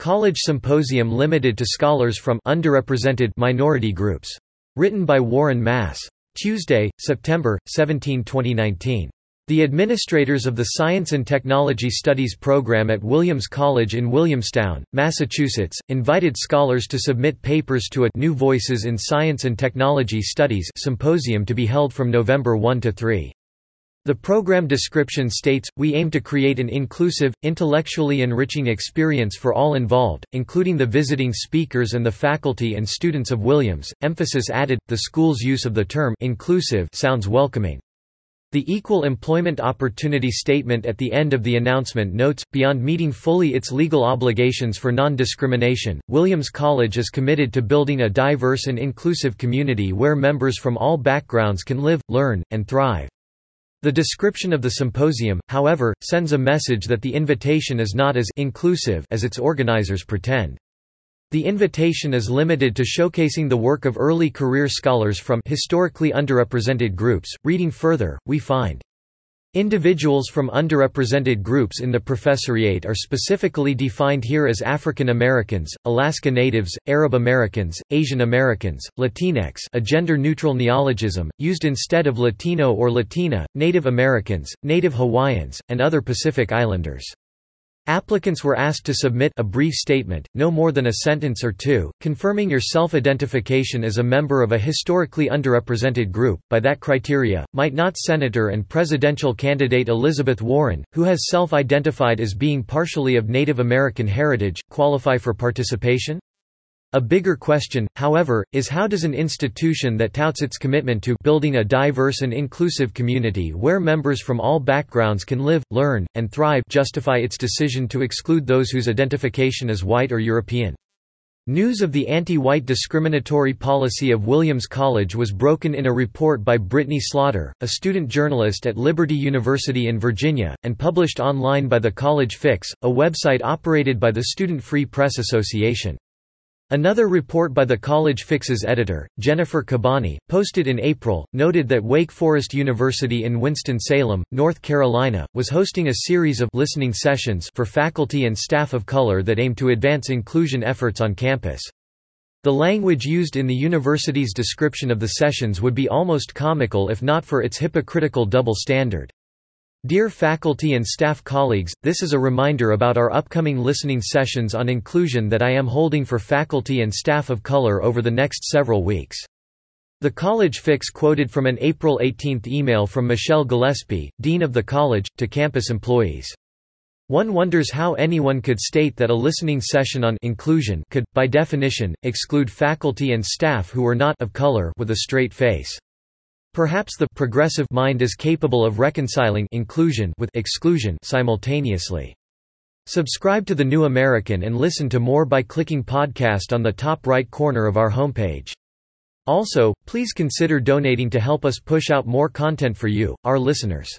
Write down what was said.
College Symposium limited to scholars from underrepresented minority groups. Written by Warren Mass. Tuesday, September, 17, 2019. The administrators of the Science and Technology Studies program at Williams College in Williamstown, Massachusetts, invited scholars to submit papers to a New Voices in Science and Technology Studies symposium to be held from November 1 to 3. The program description states, we aim to create an inclusive, intellectually enriching experience for all involved, including the visiting speakers and the faculty and students of Williams. Emphasis added, the school's use of the term inclusive sounds welcoming. The Equal Employment Opportunity Statement at the end of the announcement notes, beyond meeting fully its legal obligations for non-discrimination, Williams College is committed to building a diverse and inclusive community where members from all backgrounds can live, learn, and thrive. The description of the symposium, however, sends a message that the invitation is not as inclusive as its organizers pretend. The invitation is limited to showcasing the work of early career scholars from historically underrepresented groups. Reading further, we find Individuals from underrepresented groups in the professoriate are specifically defined here as African Americans, Alaska Natives, Arab Americans, Asian Americans, Latinx a gender-neutral neologism, used instead of Latino or Latina, Native Americans, Native Hawaiians, and other Pacific Islanders. Applicants were asked to submit a brief statement, no more than a sentence or two, confirming your self-identification as a member of a historically underrepresented group. By that criteria, might not Senator and presidential candidate Elizabeth Warren, who has self-identified as being partially of Native American heritage, qualify for participation? A bigger question, however, is how does an institution that touts its commitment to building a diverse and inclusive community where members from all backgrounds can live, learn, and thrive justify its decision to exclude those whose identification is white or European? News of the anti-white discriminatory policy of Williams College was broken in a report by Brittany Slaughter, a student journalist at Liberty University in Virginia, and published online by the College Fix, a website operated by the Student Free Press Association. Another report by the College Fix's editor, Jennifer Kabbany, posted in April, noted that Wake Forest University in Winston-Salem, North Carolina, was hosting a series of listening sessions for faculty and staff of color that aim to advance inclusion efforts on campus. The language used in the university's description of the sessions would be almost comical if not for its hypocritical double standard. Dear faculty and staff colleagues, this is a reminder about our upcoming listening sessions on inclusion that I am holding for faculty and staff of color over the next several weeks. The College Fix quoted from an April 18 email from Michelle Gillespie, Dean of the College, to campus employees. One wonders how anyone could state that a listening session on inclusion could, by definition, exclude faculty and staff who were not of color with a straight face. Perhaps the progressive mind is capable of reconciling inclusion with exclusion simultaneously. Subscribe to The New American and listen to more by clicking podcast on the top right corner of our homepage. Also, please consider donating to help us push out more content for you, our listeners.